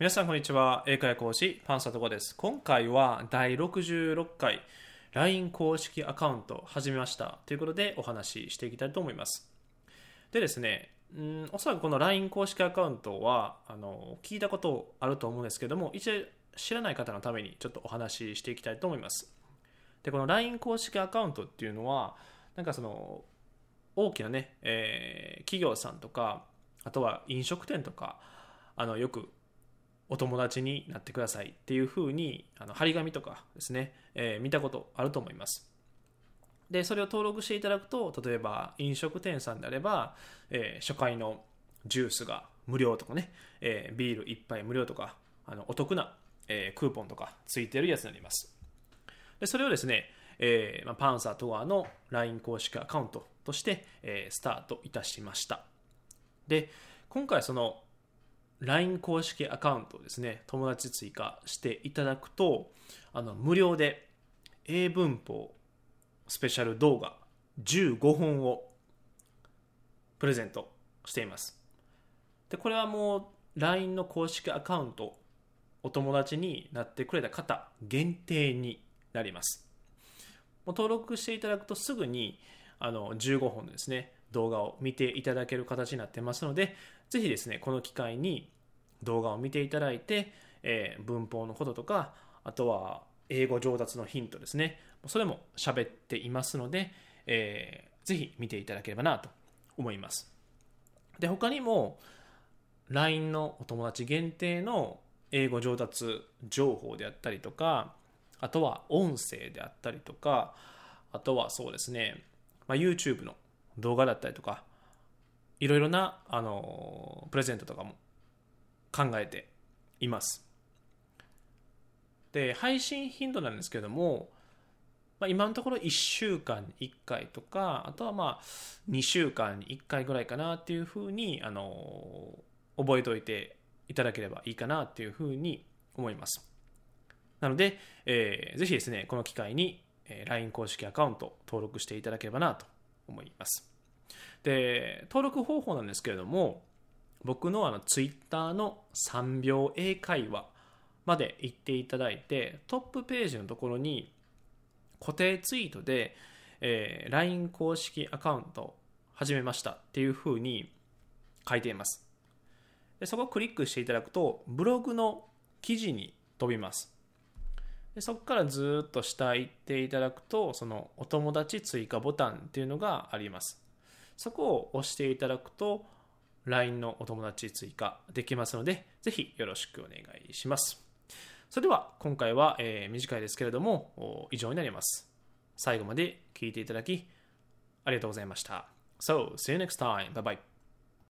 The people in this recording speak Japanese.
皆さんこんにちは。英会話講師パンサトコです。今回は第66回 LINE 公式アカウント始めました。ということでお話ししていきたいと思います。でですねうんおそらくこの LINE 公式アカウントはあの聞いたことあると思うんですけども一応知らない方のためにちょっとお話ししていきたいと思います。でこの LINE 公式アカウントっていうのはなんかその大きなね、えー、企業さんとかあとは飲食店とかあのよくお友達になってくださいっていうふうにあの張り紙とかですね、えー、見たことあると思います。で、それを登録していただくと、例えば飲食店さんであれば、えー、初回のジュースが無料とかね、えー、ビール1杯無料とか、あのお得な、えー、クーポンとかついてるやつになります。で、それをですね、えまあ、パンサートアの LINE 公式アカウントとして、え、スタートいたしました。で、今回その LINE 公式アカウントをですね、友達追加していただくと、あの、無料で英文法スペシャル動画15本をプレゼントしています。で、これはもう LINE の公式アカウント、お友達になってくれた方限定になります。もう登録していただくとすぐにあの15本ですね、動画を見ていただける形になってますので、ぜひですね、この機会に動画を見ていただいて、えー、文法のこととか、あとは英語上達のヒントですね。それも喋っていますので、えー、ぜひ見ていただければなと思います。で、他にも、LINE のお友達限定の英語上達情報であったりとか、あとは音声であったりとか、あとはそうですね、まあ、YouTube の動画だったりとか、いろいろな、あの、プレゼントとかも考えています。で、配信頻度なんですけども、まあ、今のところ1週間に1回とか、あとはまあ2週間に1回ぐらいかなっていうふうに、あの、覚えておいていただければいいかなっていうふうに思います。なので、えー、ぜひですね、この機会に、LINE 公式アカウント登録していただければなと思います。で、登録方法なんですけれども、僕のあの Twitter の3秒英会話まで行っていただいて、トップページのところに固定ツイートで、えー、LINE 公式アカウント始めましたっていうふうに書いています。でそこをクリックしていただくと、ブログの記事に飛びます。でそこからずっと下行っていただくと、そのお友達追加ボタンっていうのがあります。そこを押していただくと、LINE のお友達追加できますので、ぜひよろしくお願いします。それでは今回は、えー、短いですけれども以上になります。最後まで聞いていただきありがとうございました。So, see you next time. Bye bye.